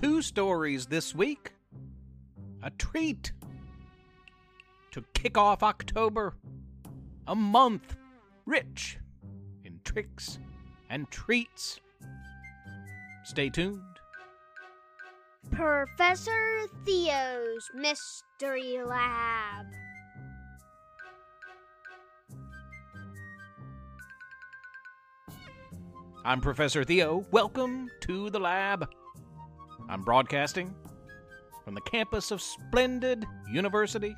two stories this week. A treat to kick off October. A month rich in tricks and treats. Stay tuned. Professor Theo's Mystery Lab. I'm Professor Theo. Welcome to the lab. I'm broadcasting from the campus of Splendid University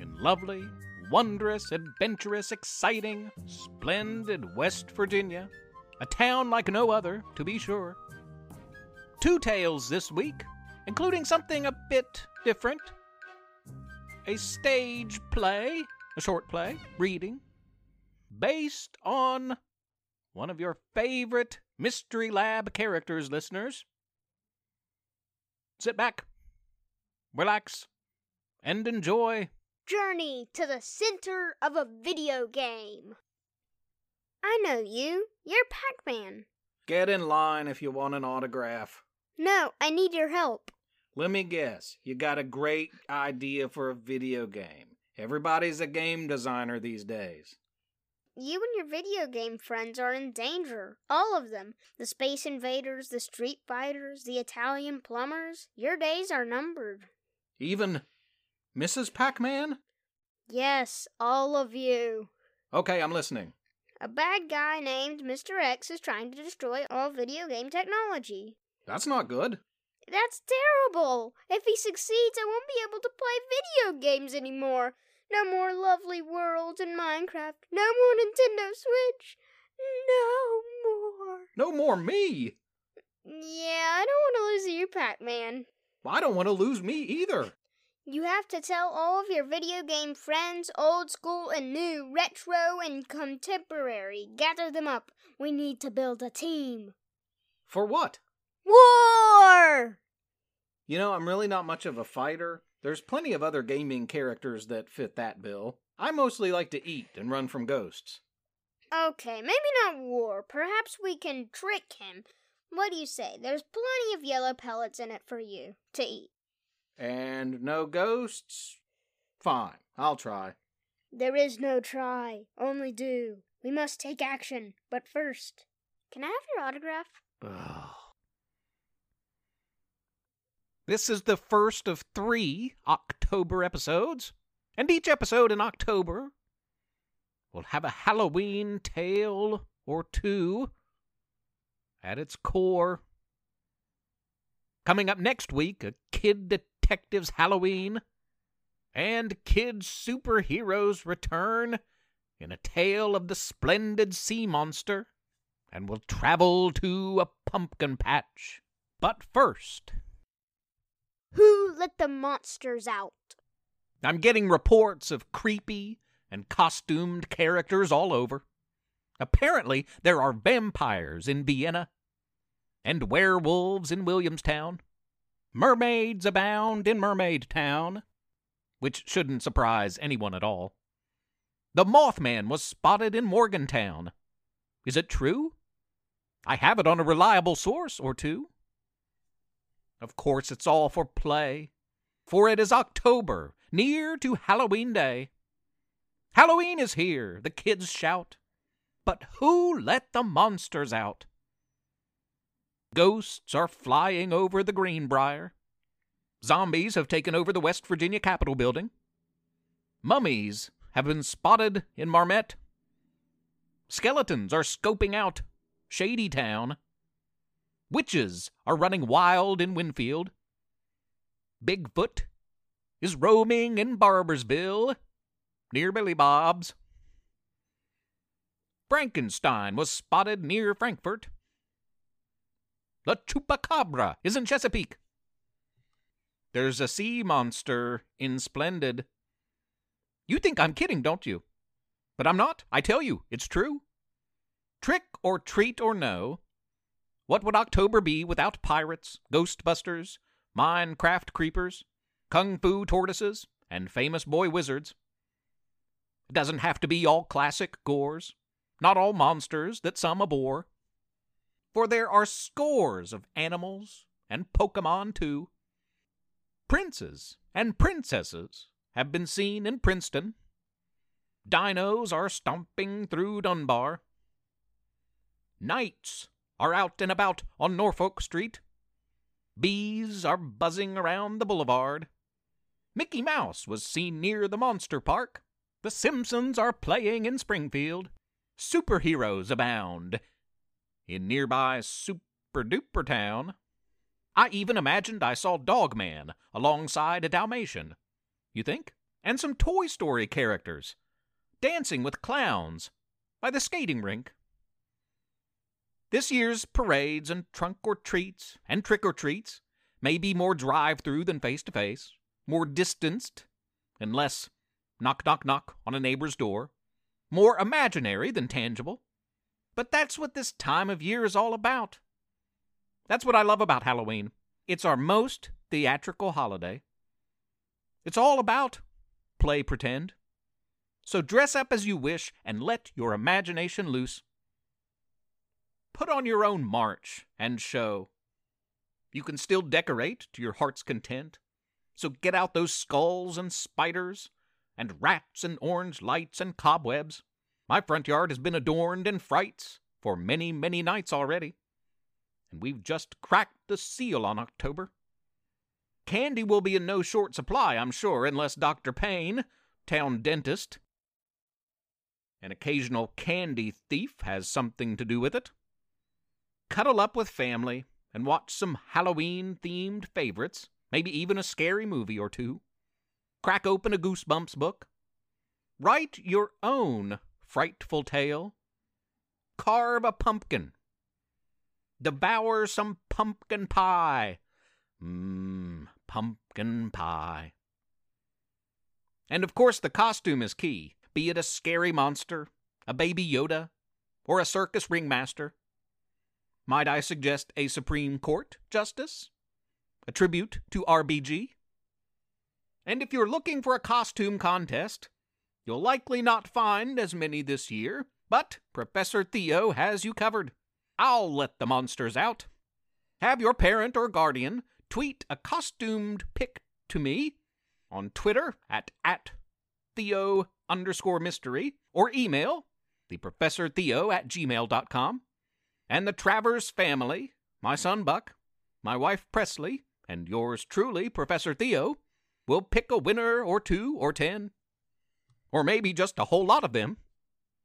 in lovely, wondrous, adventurous, exciting, splendid West Virginia. A town like no other, to be sure. Two tales this week, including something a bit different a stage play, a short play, reading, based on one of your favorite Mystery Lab characters, listeners. Sit back, relax, and enjoy. Journey to the center of a video game. I know you. You're Pac Man. Get in line if you want an autograph. No, I need your help. Let me guess, you got a great idea for a video game. Everybody's a game designer these days. You and your video game friends are in danger. All of them. The Space Invaders, the Street Fighters, the Italian Plumbers. Your days are numbered. Even Mrs. Pac Man? Yes, all of you. Okay, I'm listening. A bad guy named Mr. X is trying to destroy all video game technology. That's not good. That's terrible! If he succeeds, I won't be able to play video games anymore. No more lovely worlds in Minecraft. No more Nintendo Switch. No more. No more me! Yeah, I don't want to lose you, Pac Man. I don't want to lose me either. You have to tell all of your video game friends, old school and new, retro and contemporary. Gather them up. We need to build a team. For what? War! You know, I'm really not much of a fighter. There's plenty of other gaming characters that fit that bill. I mostly like to eat and run from ghosts. Okay, maybe not war. Perhaps we can trick him. What do you say? There's plenty of yellow pellets in it for you to eat. And no ghosts? Fine, I'll try. There is no try, only do. We must take action. But first, can I have your autograph? This is the first of three October episodes, and each episode in October will have a Halloween tale or two at its core. Coming up next week, a Kid Detectives Halloween and Kid Superheroes return in a tale of the splendid sea monster, and will travel to a pumpkin patch. But first, Who let the monsters out? I'm getting reports of creepy and costumed characters all over. Apparently, there are vampires in Vienna, and werewolves in Williamstown. Mermaids abound in Mermaid Town, which shouldn't surprise anyone at all. The Mothman was spotted in Morgantown. Is it true? I have it on a reliable source or two. Of course, it's all for play, for it is October, near to Halloween Day. Halloween is here, the kids shout. But who let the monsters out? Ghosts are flying over the Greenbrier. Zombies have taken over the West Virginia Capitol building. Mummies have been spotted in Marmet. Skeletons are scoping out Shady Town. Witches are running wild in Winfield. Bigfoot is roaming in Barboursville, near Billy Bob's. Frankenstein was spotted near Frankfurt. The Chupacabra is in Chesapeake. There's a sea monster in Splendid. You think I'm kidding, don't you? But I'm not. I tell you, it's true. Trick or treat or no, what would October be without pirates, ghostbusters, Minecraft creepers, kung fu tortoises, and famous boy wizards? It doesn't have to be all classic gores, not all monsters that some abhor. For there are scores of animals and Pokemon too. Princes and princesses have been seen in Princeton. Dinos are stomping through Dunbar. Knights are out and about on Norfolk Street. Bees are buzzing around the boulevard. Mickey Mouse was seen near the Monster Park. The Simpsons are playing in Springfield. Superheroes abound in nearby Super Duper Town. I even imagined I saw Dogman alongside a Dalmatian. You think? And some Toy Story characters dancing with clowns by the skating rink. This year's parades and trunk or treats and trick or treats may be more drive through than face to face, more distanced and less knock knock knock on a neighbor's door, more imaginary than tangible. But that's what this time of year is all about. That's what I love about Halloween. It's our most theatrical holiday. It's all about play pretend. So dress up as you wish and let your imagination loose. Put on your own march and show. You can still decorate to your heart's content. So get out those skulls and spiders, and rats and orange lights and cobwebs. My front yard has been adorned in frights for many, many nights already. And we've just cracked the seal on October. Candy will be in no short supply, I'm sure, unless Dr. Payne, town dentist, an occasional candy thief has something to do with it cuddle up with family, and watch some Halloween themed favorites, maybe even a scary movie or two. Crack open a Goosebumps book. Write your own frightful tale. Carve a pumpkin. Devour some pumpkin pie. Mmm, pumpkin pie. And of course, the costume is key, be it a scary monster, a baby Yoda, or a circus ringmaster. Might I suggest a Supreme Court justice? A tribute to RBG? And if you're looking for a costume contest, you'll likely not find as many this year, but Professor Theo has you covered. I'll let the monsters out. Have your parent or guardian tweet a costumed pic to me on Twitter at, at Theo underscore mystery or email the Professor Theo at gmail.com and the Travers family, my son Buck, my wife Presley, and yours truly, Professor Theo, will pick a winner or two or ten. Or maybe just a whole lot of them.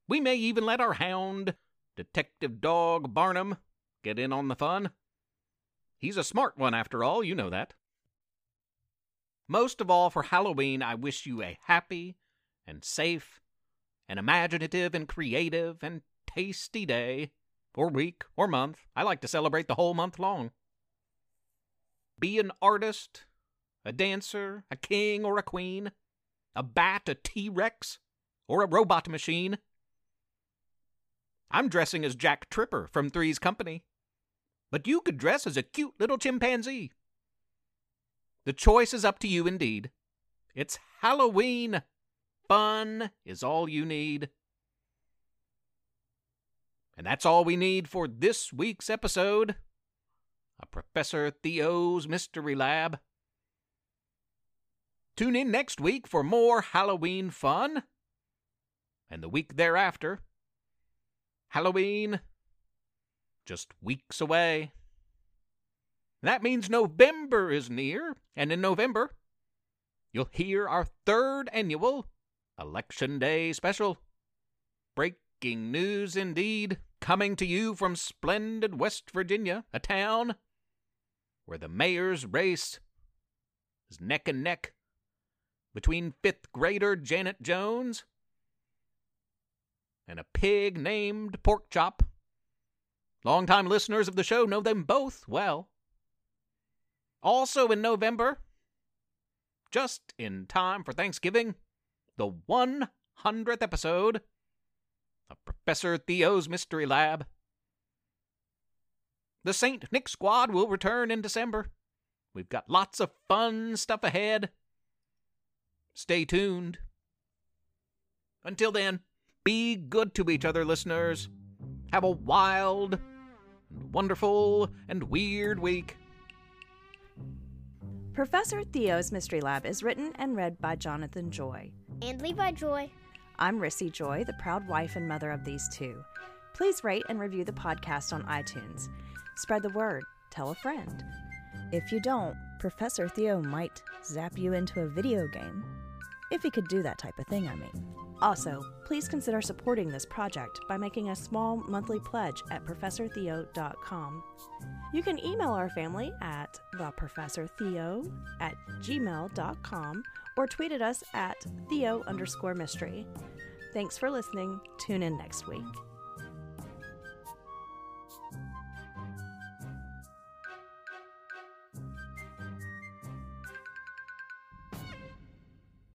We may even let our hound, Detective Dog Barnum, get in on the fun. He's a smart one, after all, you know that. Most of all, for Halloween, I wish you a happy and safe and imaginative and creative and tasty day or week, or month. I like to celebrate the whole month long. Be an artist, a dancer, a king or a queen, a bat, a T Rex, or a robot machine. I'm dressing as Jack Tripper from Three's Company, but you could dress as a cute little chimpanzee. The choice is up to you indeed. It's Halloween. Fun is all you need. And that's all we need for this week's episode of Professor Theo's Mystery Lab. Tune in next week for more Halloween fun. And the week thereafter, Halloween just weeks away. That means November is near, and in November, you'll hear our third annual Election Day special. Breaking news indeed coming to you from splendid West Virginia, a town where the mayor's race is neck and neck between fifth grader Janet Jones and a pig named Porkchop. Longtime listeners of the show know them both well. Also in November, just in time for Thanksgiving, the 100th episode of Professor Theo's Mystery Lab. The St. Nick Squad will return in December. We've got lots of fun stuff ahead. Stay tuned. Until then, be good to each other, listeners. Have a wild and wonderful and weird week. Professor Theo's Mystery Lab is written and read by Jonathan Joy. And Levi Joy. I'm Rissy Joy, the proud wife and mother of these two. Please rate and review the podcast on iTunes. Spread the word, tell a friend. If you don't, Professor Theo might zap you into a video game. If he could do that type of thing, I mean. Also, please consider supporting this project by making a small monthly pledge at ProfessorTheo.com. You can email our family at theprofessortheo at gmail.com or tweet at us at theo underscore mystery. Thanks for listening. Tune in next week.